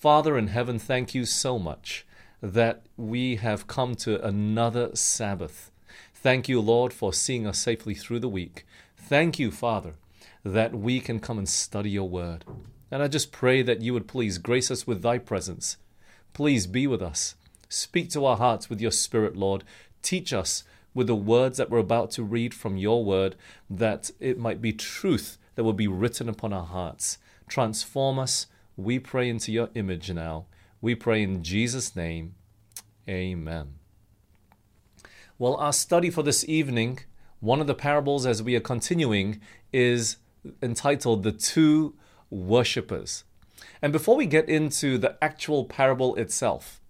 Father in heaven, thank you so much that we have come to another Sabbath. Thank you, Lord, for seeing us safely through the week. Thank you, Father, that we can come and study your word. And I just pray that you would please grace us with thy presence. Please be with us. Speak to our hearts with your spirit, Lord. Teach us with the words that we're about to read from your word, that it might be truth that will be written upon our hearts. Transform us, we pray, into your image now. We pray in Jesus' name. Amen. Well, our study for this evening, one of the parables as we are continuing, is entitled The Two Worshippers. And before we get into the actual parable itself,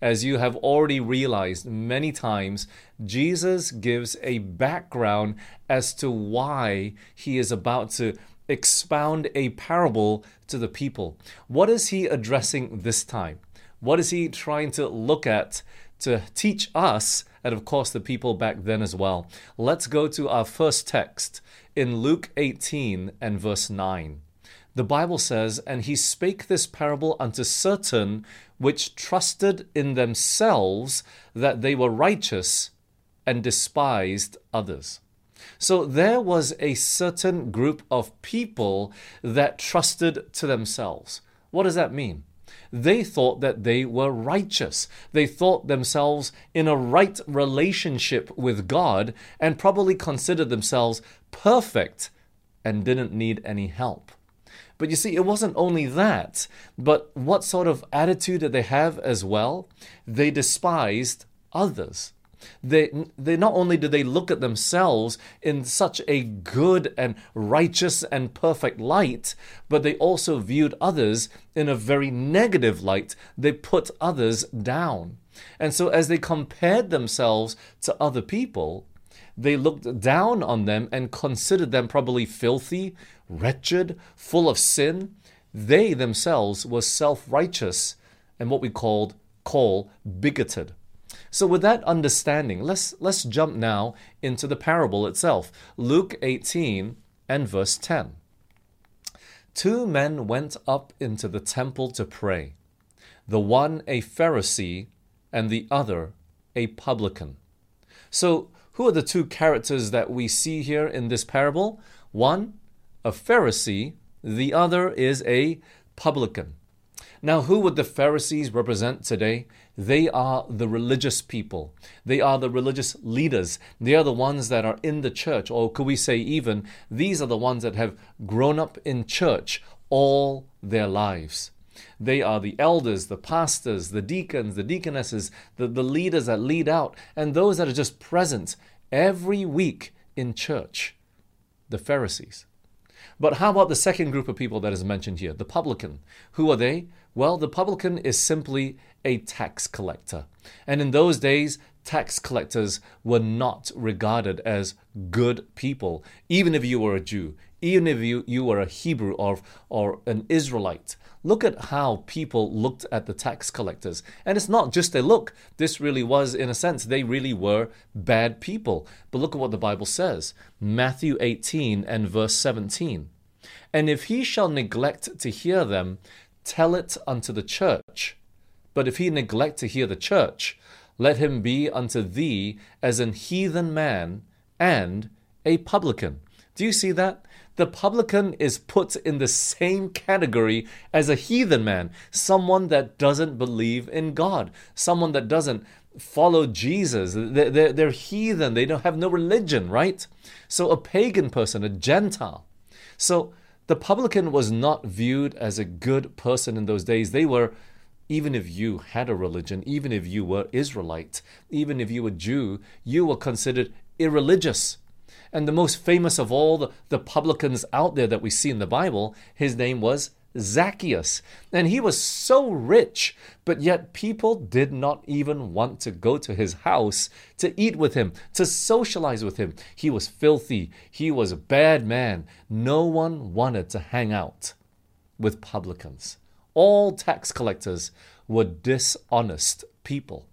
as you have already realized many times, Jesus gives a background as to why he is about to expound a parable to the people. What is he addressing this time? What is he trying to look at to teach us and, of course, the people back then as well? Let's go to our first text in Luke 18 and verse 9. The Bible says, And he spake this parable unto certain which trusted in themselves that they were righteous and despised others. So there was a certain group of people that trusted to themselves. What does that mean? They thought that they were righteous. They thought themselves in a right relationship with God and probably considered themselves perfect and didn't need any help. But you see, it wasn't only that, but what sort of attitude did they have as well? They despised others. They, they not only did they look at themselves in such a good and righteous and perfect light, but they also viewed others in a very negative light. They put others down. And so, as they compared themselves to other people, they looked down on them and considered them probably filthy, wretched, full of sin. They themselves were self righteous and what we called call bigoted. So with that understanding, let's let's jump now into the parable itself. Luke 18 and verse 10. Two men went up into the temple to pray, the one a Pharisee and the other a publican. So, who are the two characters that we see here in this parable? One, a Pharisee, the other is a publican. Now, who would the Pharisees represent today? They are the religious people. They are the religious leaders. They are the ones that are in the church, or could we say, even, these are the ones that have grown up in church all their lives. They are the elders, the pastors, the deacons, the deaconesses, the, the leaders that lead out, and those that are just present every week in church, the Pharisees. But how about the second group of people that is mentioned here, the publican? Who are they? Well, the publican is simply a tax collector. And in those days, tax collectors were not regarded as good people, even if you were a Jew, even if you, you were a Hebrew or, or an Israelite. Look at how people looked at the tax collectors. And it's not just a look. This really was, in a sense, they really were bad people. But look at what the Bible says Matthew 18 and verse 17. And if he shall neglect to hear them, tell it unto the church. But if he neglect to hear the church, let him be unto thee as an heathen man and a publican. Do you see that? The publican is put in the same category as a heathen man, someone that doesn't believe in God, someone that doesn't follow Jesus. They're, they're, they're heathen, they don't have no religion, right? So a pagan person, a Gentile. So the publican was not viewed as a good person in those days. They were, even if you had a religion, even if you were Israelite, even if you were Jew, you were considered irreligious. And the most famous of all the, the publicans out there that we see in the Bible, his name was Zacchaeus. And he was so rich, but yet people did not even want to go to his house to eat with him, to socialize with him. He was filthy. He was a bad man. No one wanted to hang out with publicans. All tax collectors were dishonest people.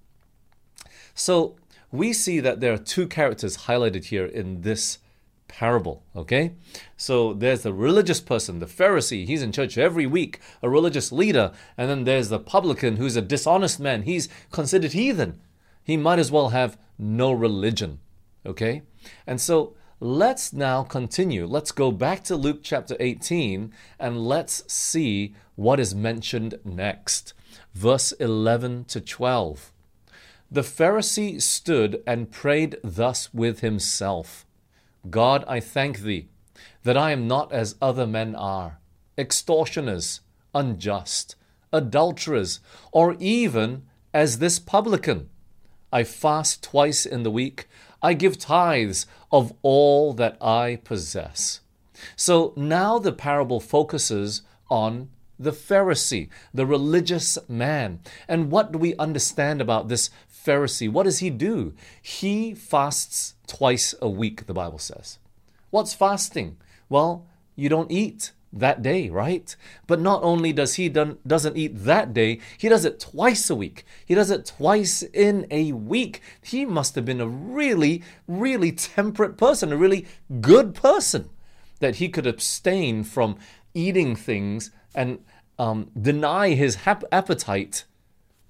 So we see that there are two characters highlighted here in this parable, okay? So there's the religious person, the Pharisee, he's in church every week, a religious leader, and then there's the publican who's a dishonest man, he's considered heathen. He might as well have no religion, okay? And so let's now continue. Let's go back to Luke chapter 18 and let's see what is mentioned next. Verse 11 to 12. The Pharisee stood and prayed thus with himself God, I thank thee that I am not as other men are, extortioners, unjust, adulterers, or even as this publican. I fast twice in the week. I give tithes of all that I possess. So now the parable focuses on the Pharisee, the religious man. And what do we understand about this Pharisee? What does he do? He fasts twice a week, the Bible says. What's fasting? Well, you don't eat that day, right? But not only does he done, doesn't eat that day, he does it twice a week. He does it twice in a week. He must have been a really, really temperate person, a really good person, that he could abstain from eating things and um, deny his hap- appetite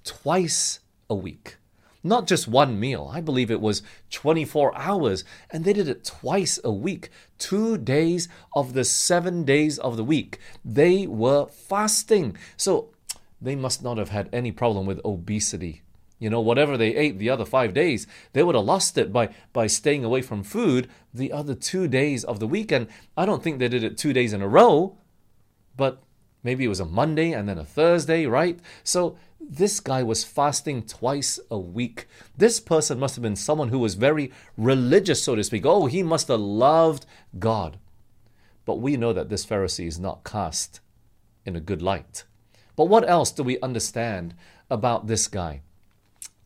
twice a week. Not just one meal. I believe it was 24 hours, and they did it twice a week. Two days of the seven days of the week. They were fasting. So they must not have had any problem with obesity. You know, whatever they ate the other five days, they would have lost it by, by staying away from food the other two days of the week. And I don't think they did it two days in a row, but maybe it was a Monday and then a Thursday, right? So this guy was fasting twice a week. This person must have been someone who was very religious, so to speak. Oh, he must have loved God. But we know that this Pharisee is not cast in a good light. But what else do we understand about this guy?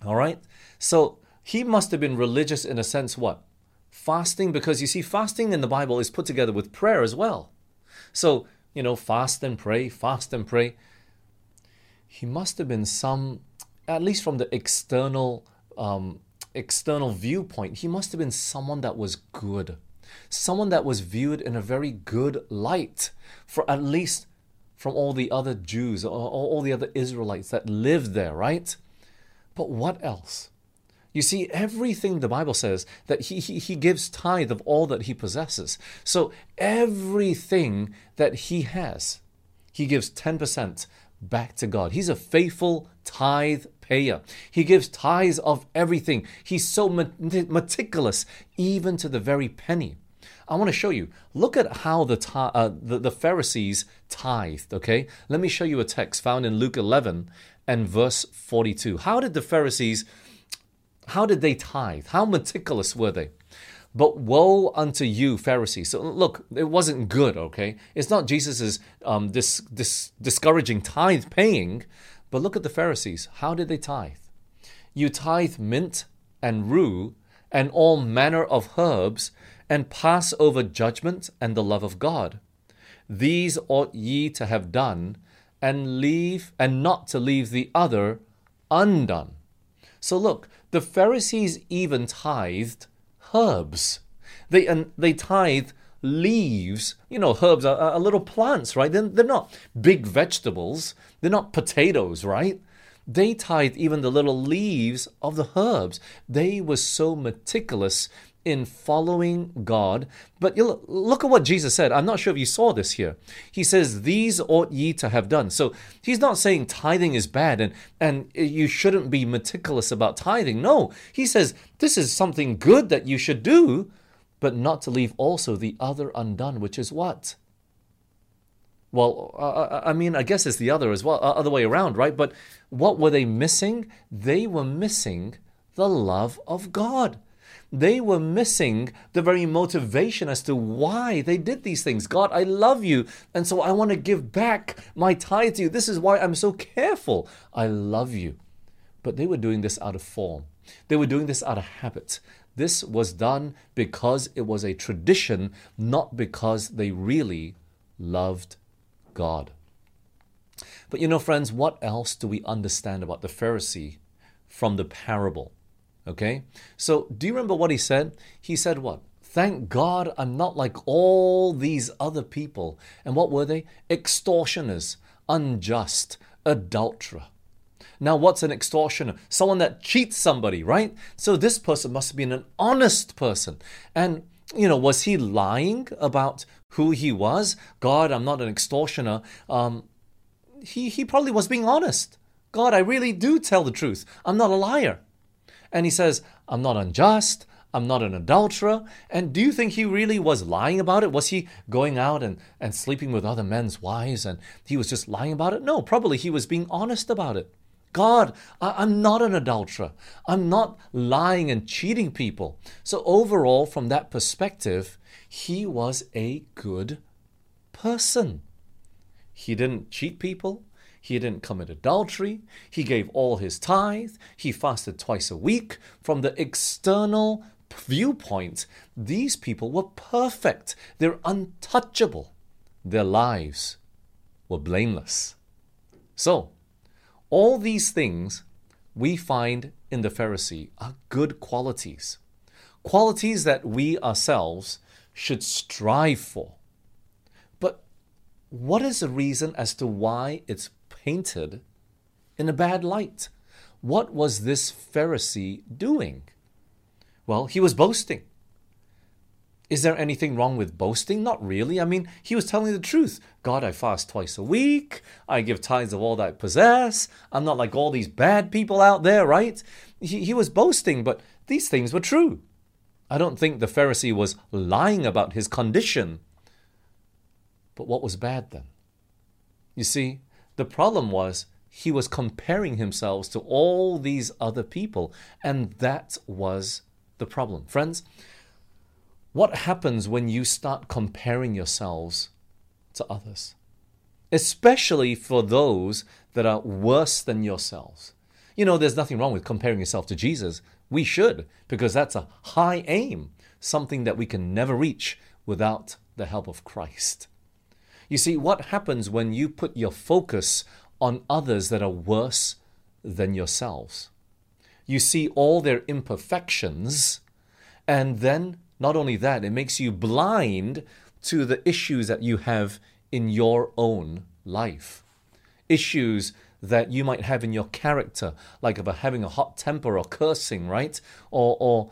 All right? So he must have been religious in a sense, what? Fasting, because you see, fasting in the Bible is put together with prayer as well. So, you know, fast and pray, fast and pray he must have been some, at least from the external um, external viewpoint, he must have been someone that was good, someone that was viewed in a very good light, for at least from all the other Jews or all the other Israelites that lived there, right? But what else? You see, everything the Bible says that he, he, he gives tithe of all that he possesses. So everything that he has, he gives 10% back to God. He's a faithful tithe payer. He gives tithes of everything. He's so meticulous, even to the very penny. I want to show you. Look at how the, uh, the, the Pharisees tithed, okay? Let me show you a text found in Luke 11 and verse 42. How did the Pharisees, how did they tithe? How meticulous were they? But woe unto you, Pharisees. So look, it wasn't good, okay? It's not Jesus' um, dis, dis, discouraging tithe paying, but look at the Pharisees. How did they tithe? You tithe mint and rue and all manner of herbs and pass over judgment and the love of God. These ought ye to have done and leave and not to leave the other undone. So look, the Pharisees even tithed herbs. They, and they tithe leaves. You know, herbs are, are little plants, right? They're, they're not big vegetables. They're not potatoes, right? They tithe even the little leaves of the herbs. They were so meticulous in following God. But you look at what Jesus said. I'm not sure if you saw this here. He says, These ought ye to have done. So he's not saying tithing is bad and, and you shouldn't be meticulous about tithing. No, he says, This is something good that you should do, but not to leave also the other undone, which is what? Well, uh, I mean, I guess it's the other as well, uh, other way around, right? But what were they missing? They were missing the love of God they were missing the very motivation as to why they did these things. God, I love you, and so I want to give back my tithe to you. This is why I'm so careful. I love you. But they were doing this out of form, they were doing this out of habit. This was done because it was a tradition, not because they really loved God. But you know, friends, what else do we understand about the Pharisee from the parable? Okay? So, do you remember what he said? He said what? Thank God I'm not like all these other people. And what were they? Extortioners, unjust, adulterer. Now, what's an extortioner? Someone that cheats somebody, right? So this person must have been an honest person. And, you know, was he lying about who he was? God, I'm not an extortioner. Um, he, he probably was being honest. God, I really do tell the truth. I'm not a liar. And he says, I'm not unjust. I'm not an adulterer. And do you think he really was lying about it? Was he going out and, and sleeping with other men's wives and he was just lying about it? No, probably he was being honest about it. God, I, am not an adulterer. I'm not lying and cheating people. So, overall, from that perspective, he was a good person. He didn't cheat people. He didn't commit adultery. He gave all his tithe. He fasted twice a week. From the external viewpoint, these people were perfect. They're untouchable. Their lives were blameless. So, all these things we find in the Pharisee are good qualities, qualities that we ourselves should strive for. But what is the reason as to why it's painted in a bad light? What was this Pharisee doing? Well, he was boasting. Is there anything wrong with boasting? Not really. I mean, he was telling the truth. God, I fast twice a week. I give tithes of all that I possess. I'm not like all these bad people out there, right? He, he was boasting, but these things were true. I don't think the Pharisee was lying about his condition. But what was bad then? You see, the problem was he was comparing himself to all these other people, and that was the problem. Friends, what happens when you start comparing yourselves to others? Especially for those that are worse than yourselves. You know, there's nothing wrong with comparing yourself to Jesus. We should, because that's a high aim, something that we can never reach without the help of Christ. You see, what happens when you put your focus on others that are worse than yourselves? you see all their imperfections, and then not only that, it makes you blind to the issues that you have in your own life. Issues that you might have in your character, like about having a hot temper or cursing, right? Or, or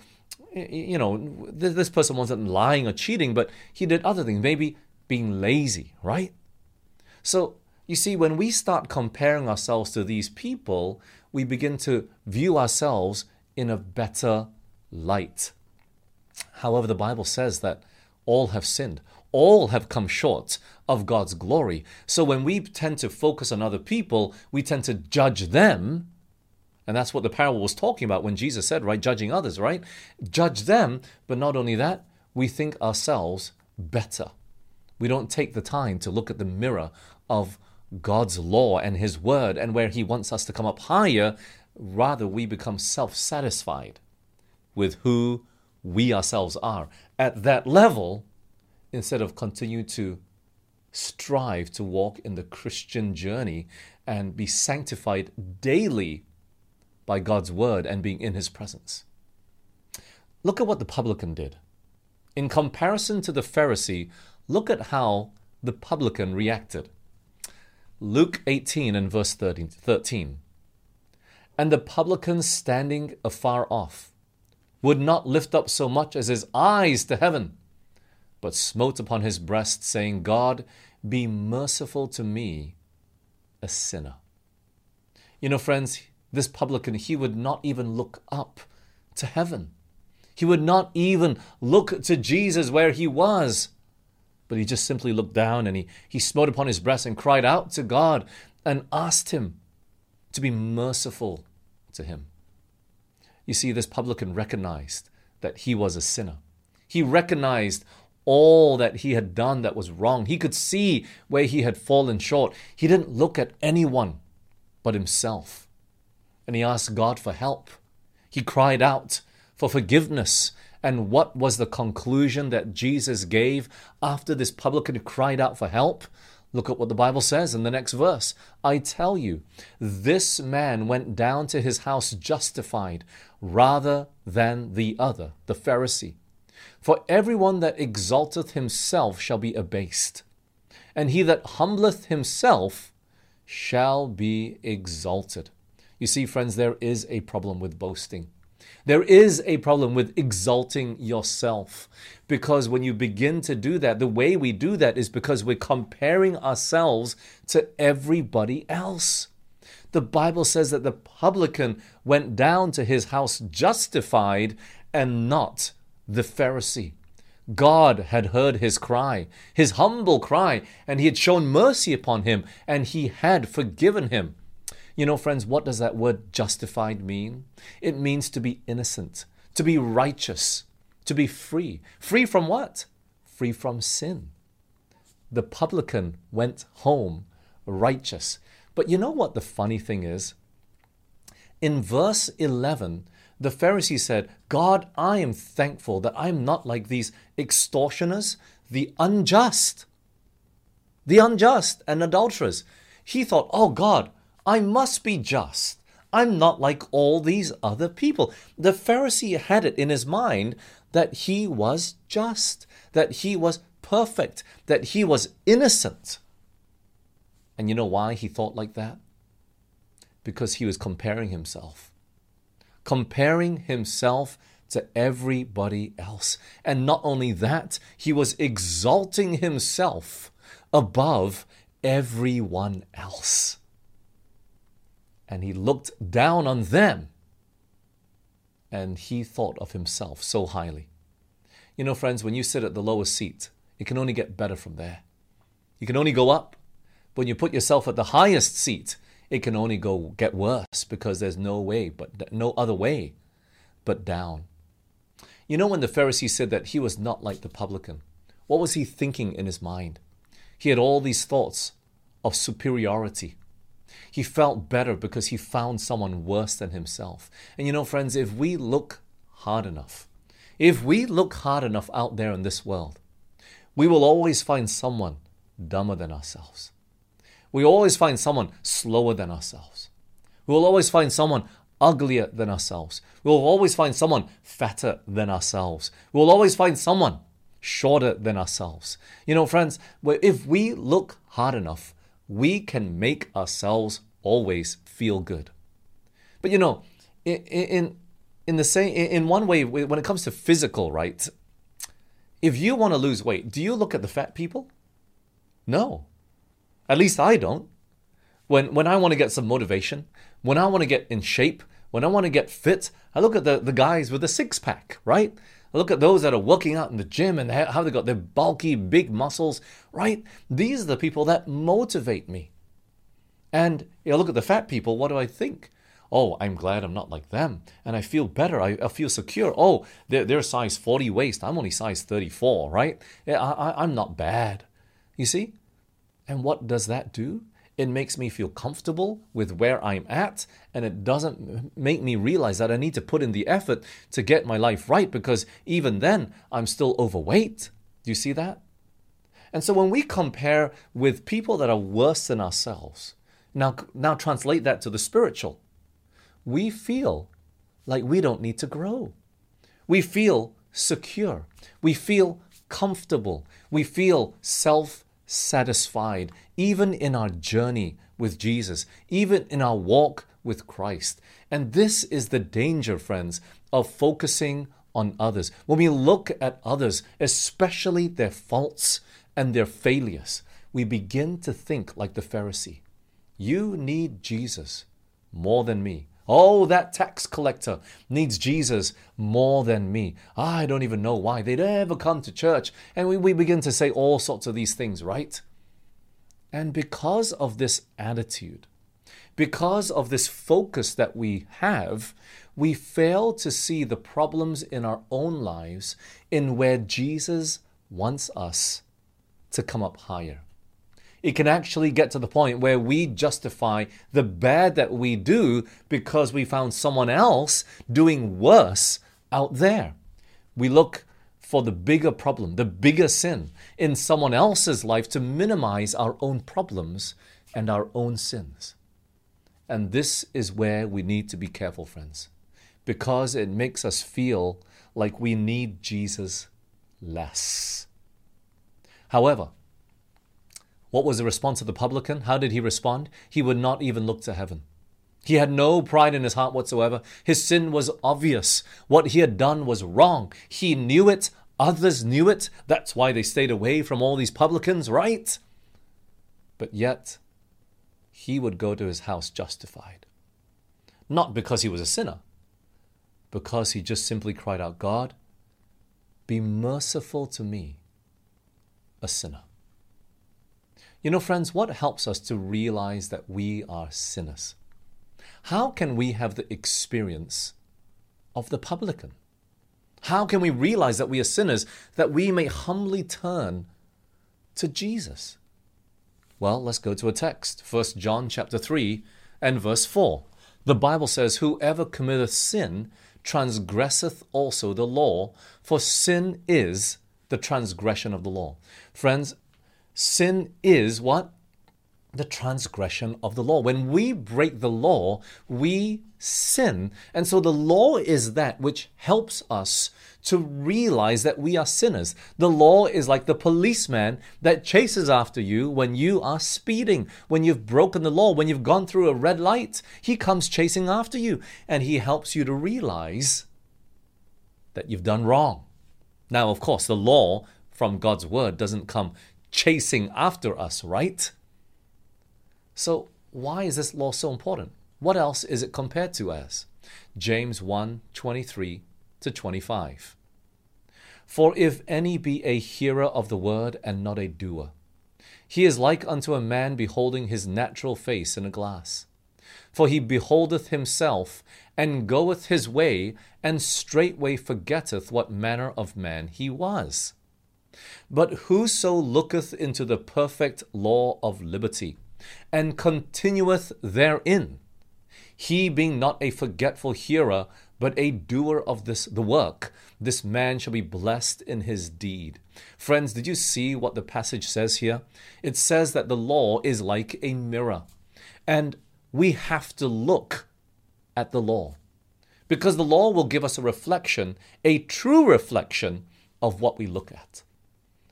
you know, this person wasn't lying or cheating, but he did other things, maybe being lazy, right? So you see, when we start comparing ourselves to these people, we begin to view ourselves in a better light. However, the Bible says that all have sinned, all have come short of God's glory. So when we tend to focus on other people, we tend to judge them. And that's what the parable was talking about when Jesus said, right, judging others, right? Judge them, but not only that, we think ourselves better. We don't take the time to look at the mirror of God's law and His word and where He wants us to come up higher, rather we become self satisfied with who we ourselves are at that level instead of continue to strive to walk in the Christian journey and be sanctified daily by God's word and being in His presence. Look at what the publican did. In comparison to the Pharisee, look at how the publican reacted. Luke 18 and verse 13. And the publican standing afar off would not lift up so much as his eyes to heaven, but smote upon his breast, saying, God, be merciful to me, a sinner. You know, friends, this publican, he would not even look up to heaven. He would not even look to Jesus where he was but he just simply looked down and he, he smote upon his breast and cried out to God and asked him to be merciful to him. You see, this publican recognized that he was a sinner. He recognized all that he had done that was wrong. He could see where he had fallen short. He didn't look at anyone but himself. And he asked God for help. He cried out for forgiveness and what was the conclusion that Jesus gave after this publican cried out for help? Look at what the Bible says in the next verse. I tell you, this man went down to his house justified rather than the other, the Pharisee. For everyone that exalteth himself shall be abased, and he that humbleth himself shall be exalted. You see, friends, there is a problem with boasting. There is a problem with exalting yourself because when you begin to do that, the way we do that is because we're comparing ourselves to everybody else. The Bible says that the publican went down to his house justified and not the Pharisee. God had heard his cry, his humble cry, and he had shown mercy upon him, and he had forgiven him. You know, friends, what does that word justified mean? It means to be innocent, to be righteous, to be free. Free from what? Free from sin. The publican went home righteous. But you know what the funny thing is? In verse 11, the Pharisee said, God, I am thankful that I'm not like these extortioners, the unjust, the unjust and adulterers. He thought, oh God, I must be just. I'm not like all these other people. The Pharisee had it in his mind that he was just, that he was perfect, that he was innocent. And you know why he thought like that? Because he was comparing himself. Comparing himself to everybody else. And not only that, he was exalting himself above everyone else and he looked down on them and he thought of himself so highly. You know, friends, when you sit at the lowest seat, it can only get better from there. You can only go up. But when you put yourself at the highest seat, it can only go get worse because there's no way but no other way but down. You know when the Pharisee said that he was not like the publican, what was he thinking in his mind? He had all these thoughts of superiority, he felt better because he found someone worse than himself. And you know, friends, if we look hard enough, if we look hard enough out there in this world, we will always find someone dumber than ourselves. We always find someone slower than ourselves. We will always find someone uglier than ourselves. We will always find someone fatter than ourselves. We will always find someone shorter than ourselves. You know, friends, if we look hard enough, we can make ourselves always feel good. But you know, in in, in the same in one way, when it comes to physical, right? If you want to lose weight, do you look at the fat people? No, at least I don't. When when I want to get some motivation, when I want to get in shape, when I want to get fit, I look at the, the guys with the six pack, right? I look at those that are working out in the gym and how they got their bulky, big muscles, right? These are the people that motivate me. And you know, look at the fat people, what do I think? Oh, I'm glad I'm not like them. And I feel better. I, I feel secure. Oh, they're, they're size 40 waist. I'm only size 34, right? I, I, I'm not bad. You see? And what does that do? It makes me feel comfortable with where I'm at, and it doesn't make me realize that I need to put in the effort to get my life right because even then I'm still overweight. Do you see that? And so when we compare with people that are worse than ourselves, now, now translate that to the spiritual, we feel like we don't need to grow. We feel secure. We feel comfortable. We feel self satisfied, even in our journey with Jesus, even in our walk with Christ. And this is the danger, friends, of focusing on others. When we look at others, especially their faults and their failures, we begin to think like the Pharisee You need Jesus more than me. Oh, that tax collector needs Jesus more than me. I don't even know why they'd ever come to church. And we, we begin to say all sorts of these things, right? And because of this attitude, because of this focus that we have, we fail to see the problems in our own lives in where Jesus wants us to come up higher it can actually get to the point where we justify the bad that we do because we found someone else doing worse out there. We look for the bigger problem, the bigger sin in someone else's life to minimize our own problems and our own sins. And this is where we need to be careful, friends, because it makes us feel like we need Jesus less. However, what was the response of the publican? How did he respond? He would not even look to heaven. He had no pride in his heart whatsoever. His sin was obvious. What he had done was wrong. He knew it. Others knew it. That's why they stayed away from all these publicans, right? But yet, he would go to his house justified. Not because he was a sinner, because he just simply cried out, God, be merciful to me, a sinner. You know, friends, what helps us to realize that we are sinners? How can we have the experience of the publican? How can we realize that we are sinners that we may humbly turn to Jesus? Well, let's go to a text. 1 John chapter 3 and verse 4. The Bible says, Whoever committeth sin transgresseth also the law, for sin is the transgression of the law. Friends, sin is what? the transgression of the law. When we break the law, we sin. And so the law is that which helps us to realize that we are sinners. The law is like the policeman that chases after you when you are speeding, when you've broken the law, when you've gone through a red light. He comes chasing after you and he helps you to realize that you've done wrong. Now, of course, the law from God's word doesn't come chasing after us, right? So, why is this law so important? What else is it compared to as? James 1 23 to 25. For if any be a hearer of the word and not a doer, he is like unto a man beholding his natural face in a glass. For he beholdeth himself, and goeth his way, and straightway forgetteth what manner of man he was. But whoso looketh into the perfect law of liberty, and continueth therein. He being not a forgetful hearer, but a doer of this the work, this man shall be blessed in his deed. Friends, did you see what the passage says here? It says that the law is like a mirror, and we have to look at the law. Because the law will give us a reflection, a true reflection of what we look at.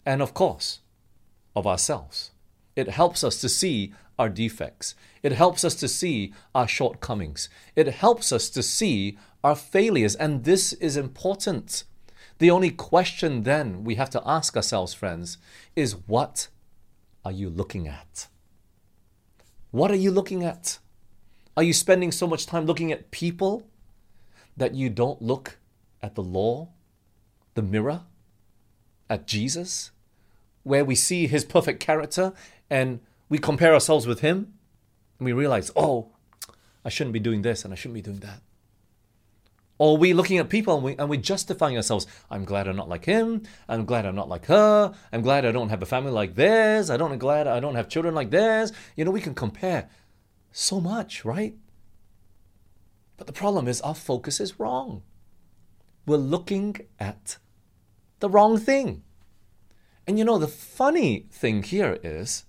And of course, of ourselves. It helps us to see our defects. It helps us to see our shortcomings. It helps us to see our failures. And this is important. The only question then we have to ask ourselves, friends, is what are you looking at? What are you looking at? Are you spending so much time looking at people that you don't look at the law, the mirror, at Jesus, where we see his perfect character and we compare ourselves with him and we realize, oh, I shouldn't be doing this and I shouldn't be doing that. Or we looking at people and, we, and we're justifying ourselves. I'm glad I'm not like him. I'm glad I'm not like her. I'm glad I don't have a family like theirs. I don't I'm glad I don't have children like theirs. You know, we can compare so much, right? But the problem is our focus is wrong. We're looking at the wrong thing. And you know, the funny thing here is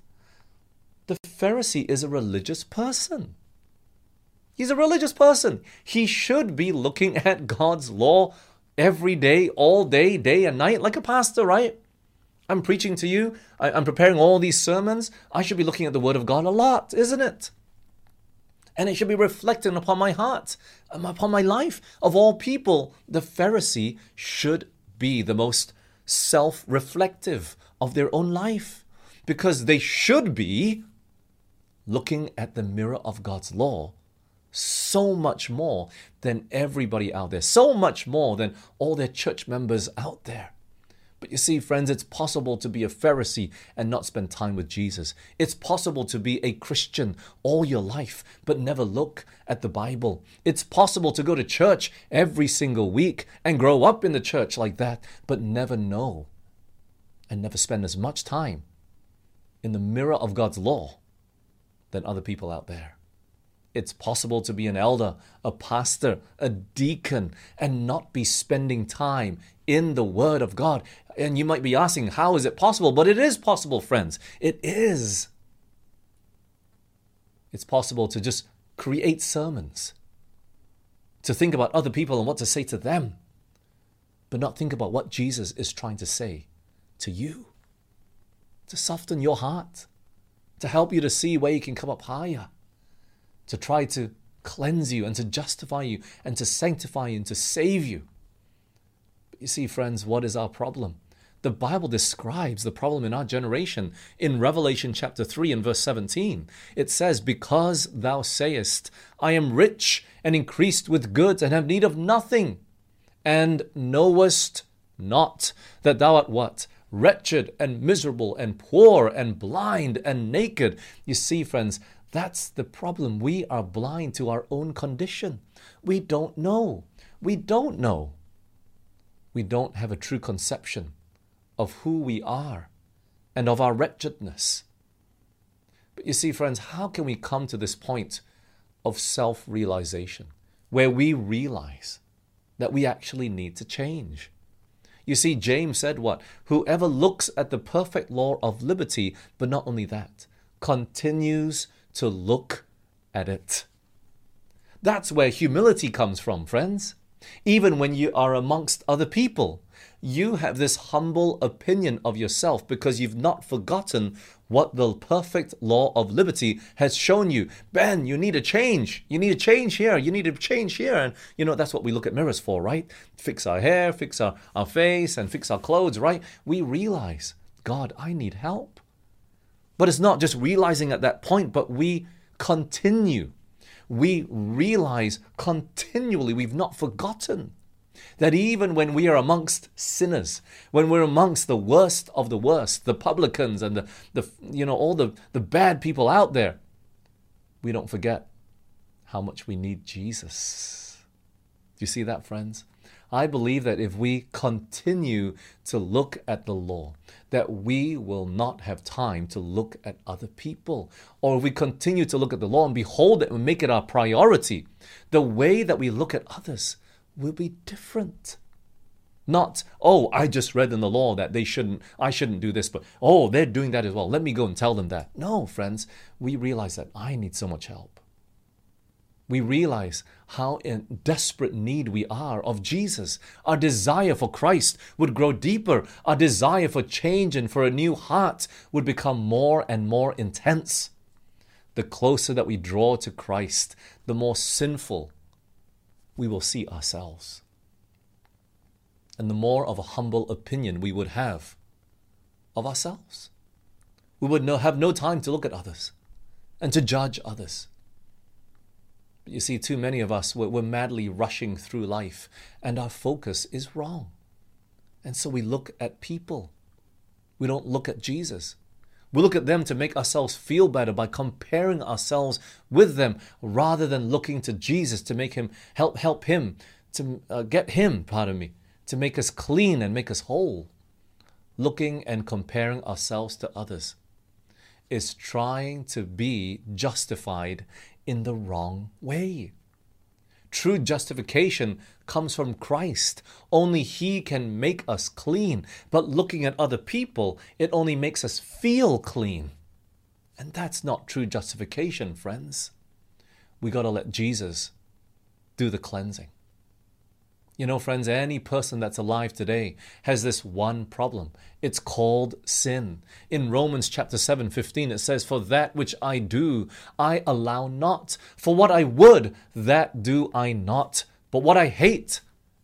the Pharisee is a religious person. He's a religious person. He should be looking at God's law every day, all day, day and night, like a pastor, right? I'm preaching to you. I, am preparing all these sermons. I should be looking at the Word of God a lot, isn't it? And it should be reflecting upon my heart, um, upon my life. Of all people, the Pharisee should be the most self reflective of their own life because they should be looking at the mirror of God's law so much more than everybody out there, so much more than all their church members out there. But you see, friends, it's possible to be a Pharisee and not spend time with Jesus. It's possible to be a Christian all your life but never look at the Bible. It's possible to go to church every single week and grow up in the church like that but never know and never spend as much time in the mirror of God's law than other people out there. It's possible to be an elder, a pastor, a deacon, and not be spending time in the Word of God. And you might be asking, how is it possible? But it is possible, friends. It is. It's possible to just create sermons, to think about other people and what to say to them, but not think about what Jesus is trying to say to you, to soften your heart, to help you to see where you can come up higher, to try to cleanse you and to justify you and to sanctify you and to save you. But you see, friends, what is our problem? The Bible describes the problem in our generation in Revelation chapter 3 and verse 17. It says, Because thou sayest, I am rich and increased with goods and have need of nothing, and knowest not that thou art what? Wretched and miserable and poor and blind and naked. You see, friends, that's the problem. We are blind to our own condition. We don't know. We don't know. We don't have a true conception of who we are and of our wretchedness. But you see, friends, how can we come to this point of self realization where we realize that we actually need to change? You see, James said what? Whoever looks at the perfect law of liberty, but not only that, continues to look at it. That's where humility comes from, friends. Even when you are amongst other people, you have this humble opinion of yourself because you've not forgotten what the perfect law of liberty has shown you. Ben, you need a change. You need a change here. You need a change here. And you know, that's what we look at mirrors for, right? Fix our hair, fix our, our face, and fix our clothes, right? We realize, God, I need help. But it's not just realizing at that point, but we continue. We realize continually, we've not forgotten that even when we are amongst sinners, when we're amongst the worst of the worst, the publicans and the, the you know, all the, the bad people out there, we don't forget how much we need Jesus. Do you see that, friends? I believe that if we continue to look at the law, that we will not have time to look at other people. Or if we continue to look at the law and behold it and make it our priority, the way that we look at others will be different. Not, oh, I just read in the law that they shouldn't, I shouldn't do this, but oh, they're doing that as well. Let me go and tell them that. No, friends, we realize that I need so much help. We realize how in desperate need we are of Jesus. Our desire for Christ would grow deeper. Our desire for change and for a new heart would become more and more intense. The closer that we draw to Christ, the more sinful we will see ourselves. And the more of a humble opinion we would have of ourselves. We would no, have no time to look at others and to judge others. You see, too many of us, we're, we're madly rushing through life and our focus is wrong. And so we look at people. We don't look at Jesus. We look at them to make ourselves feel better by comparing ourselves with them rather than looking to Jesus to make him help help him to uh, get him, pardon me, to make us clean and make us whole. Looking and comparing ourselves to others is trying to be justified in the wrong way. True justification comes from Christ. Only He can make us clean. But looking at other people, it only makes us feel clean. And that's not true justification, friends. We got to let Jesus do the cleansing. You know, friends, any person that's alive today has this one problem. It's called sin. In Romans chapter 7, 15, it says, For that which I do, I allow not. For what I would, that do I not. But what I hate,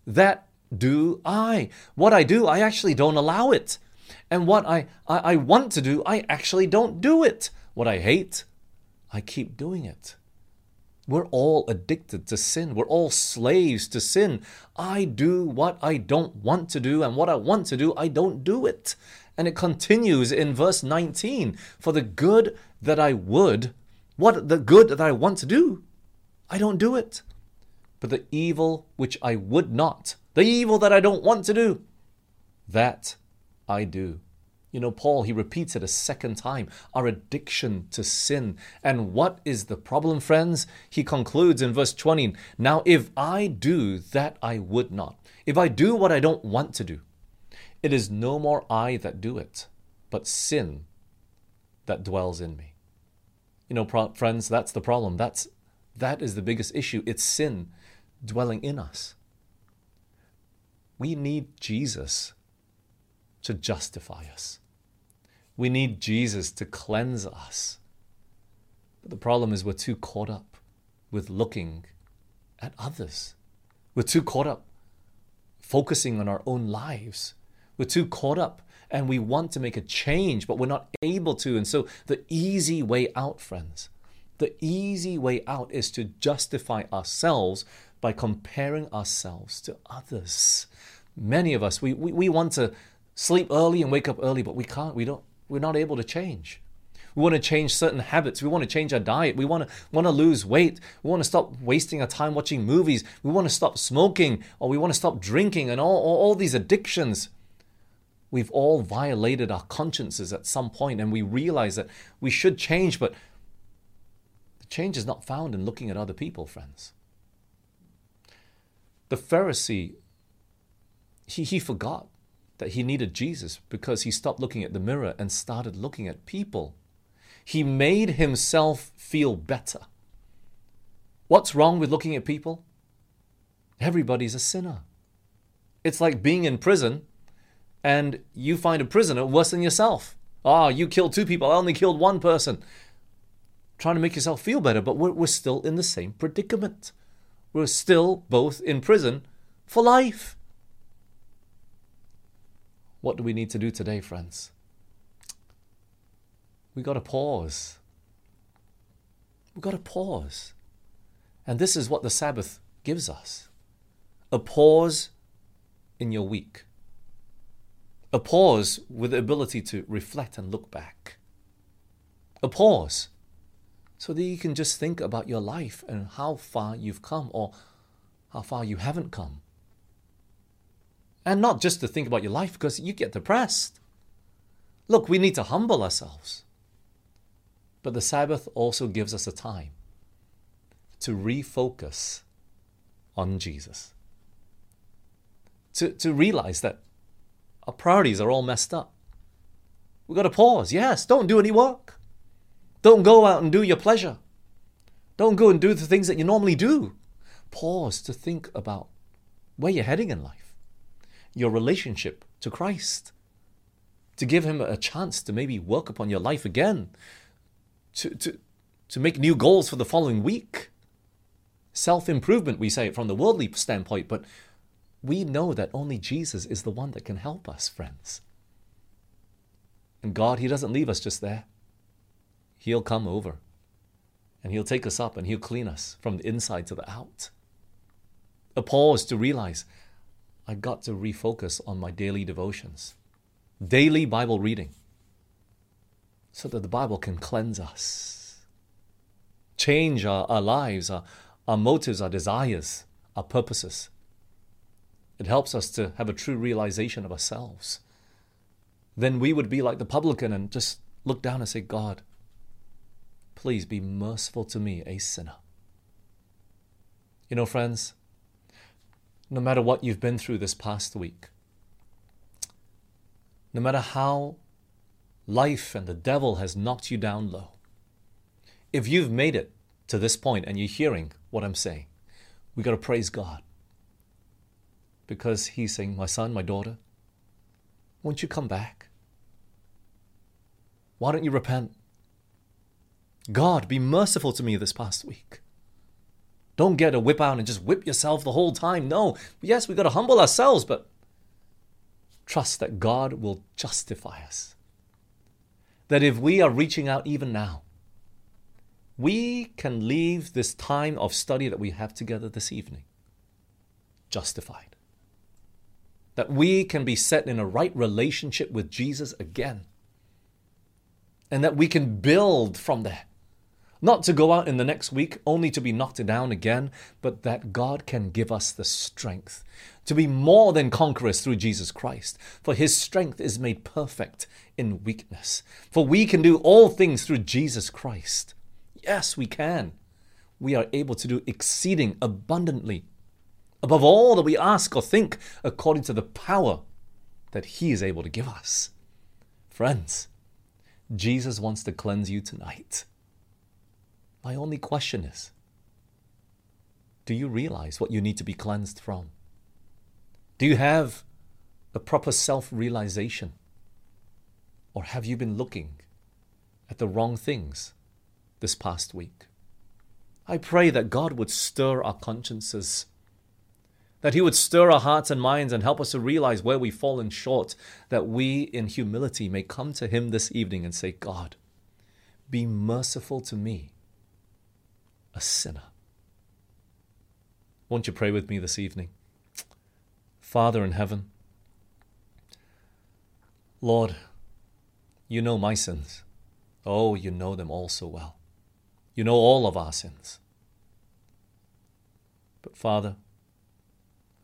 that do I. What I do, I actually don't allow it. And what I, I, I want to do, I actually don't do it. What I hate, I keep doing it. We're all addicted to sin. We're all slaves to sin. I do what I don't want to do, and what I want to do, I don't do it. And it continues in verse 19 For the good that I would, what the good that I want to do, I don't do it. But the evil which I would not, the evil that I don't want to do, that I do. You know, Paul, he repeats it a second time our addiction to sin. And what is the problem, friends? He concludes in verse 20 Now, if I do that I would not, if I do what I don't want to do, it is no more I that do it, but sin that dwells in me. You know, friends, that's the problem. That's that is the biggest issue. It's sin dwelling in us. We need Jesus to justify us. We need Jesus to cleanse us. But the problem is we're too caught up with looking at others. We're too caught up focusing on our own lives. We're too caught up and we want to make a change, but we're not able to. And so the easy way out, friends, the easy way out is to justify ourselves by comparing ourselves to others. Many of us, we, we, we want to sleep early and wake up early, but we can't. We don't, we're not able to change. We want to change certain habits. We want to change our diet. We want to want to lose weight. We want to stop wasting our time watching movies. We want to stop smoking or we want to stop drinking and all, all, all these addictions. We've all violated our consciences at some point and we realize that we should change, but the change is not found in looking at other people, friends. The Pharisee, he, he forgot that he needed Jesus because he stopped looking at the mirror and started looking at people. He made himself feel better. What's wrong with looking at people? Everybody's a sinner. It's like being in prison and you find a prisoner worse than yourself. Ah, oh, you killed two people, I only killed one person. Trying to make yourself feel better, but we're, we're still in the same predicament. We're still both in prison for life. What do we need to do today, friends? We got to pause. We got to pause. And this is what the Sabbath gives us a pause in your week, a pause with the ability to reflect and look back, a pause so that you can just think about your life and how far you've come or how far you haven't come. And not just to think about your life because you get depressed. Look, we need to humble ourselves. But the Sabbath also gives us a time to refocus on Jesus. To, to realize that our priorities are all messed up. We've got to pause. Yes, don't do any work. Don't go out and do your pleasure. Don't go and do the things that you normally do. Pause to think about where you're heading in life, your relationship to Christ, to give Him a chance to maybe work upon your life again, to, to, to make new goals for the following week. Self improvement, we say it from the worldly standpoint, but we know that only Jesus is the one that can help us, friends. And God, He doesn't leave us just there. He'll come over and He'll take us up and He'll clean us from the inside to the out. A pause to realize I got to refocus on my daily devotions, daily Bible reading, so that the Bible can cleanse us, change our, our lives, our, our motives, our desires, our purposes. It helps us to have a true realization of ourselves. Then we would be like the publican and just look down and say, God, please be merciful to me, a sinner. You know, friends, no matter what you've been through this past week, no matter how life and the devil has knocked you down low. If you've made it to this point and you're hearing what I'm saying, we got to praise God. Because He's saying, My son, my daughter, won't you come back? Why don't you repent? God, be merciful to me this past week. Don't get a whip out and just whip yourself the whole time. No, yes, we've got to humble ourselves, but trust that God will justify us that if we are reaching out even now, we can leave this time of study that we have together this evening justified. That we can be set in a right relationship with Jesus again. And that we can build from there. Not to go out in the next week only to be knocked down again, but that God can give us the strength to be more than conquerors through Jesus Christ. For his strength is made perfect in weakness. For we can do all things through Jesus Christ. Yes, we can. We are able to do exceeding abundantly above all that we ask or think according to the power that he is able to give us. Friends, Jesus wants to cleanse you tonight. My only question is Do you realize what you need to be cleansed from? Do you have a proper self realization? Or have you been looking at the wrong things this past week? I pray that God would stir our consciences, that He would stir our hearts and minds and help us to realize where we've fallen short, that we in humility may come to Him this evening and say, God, be merciful to me, a sinner. Won't you pray with me this evening? Father in heaven, Lord, you know my sins. Oh, you know them all so well. You know all of our sins. But Father,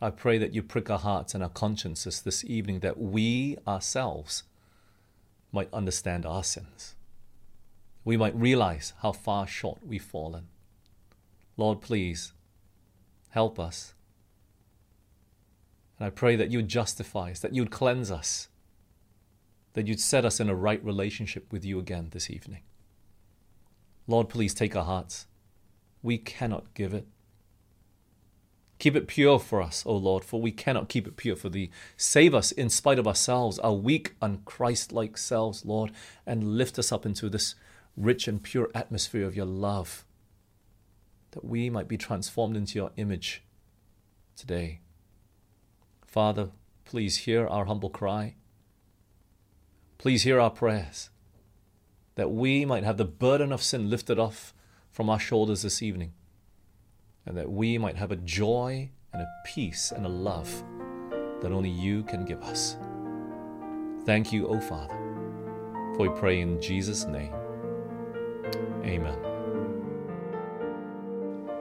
I pray that you prick our hearts and our consciences this evening that we ourselves might understand our sins. We might realize how far short we've fallen. Lord, please help us. And I pray that you'd justify us, that you'd cleanse us, that you'd set us in a right relationship with you again this evening. Lord, please take our hearts. We cannot give it. Keep it pure for us, O Lord, for we cannot keep it pure for thee. Save us in spite of ourselves, our weak, unchrist like selves, Lord, and lift us up into this rich and pure atmosphere of your love, that we might be transformed into your image today. Father, please hear our humble cry. Please hear our prayers that we might have the burden of sin lifted off from our shoulders this evening, and that we might have a joy and a peace and a love that only you can give us. Thank you, O Father, for we pray in Jesus' name. Amen.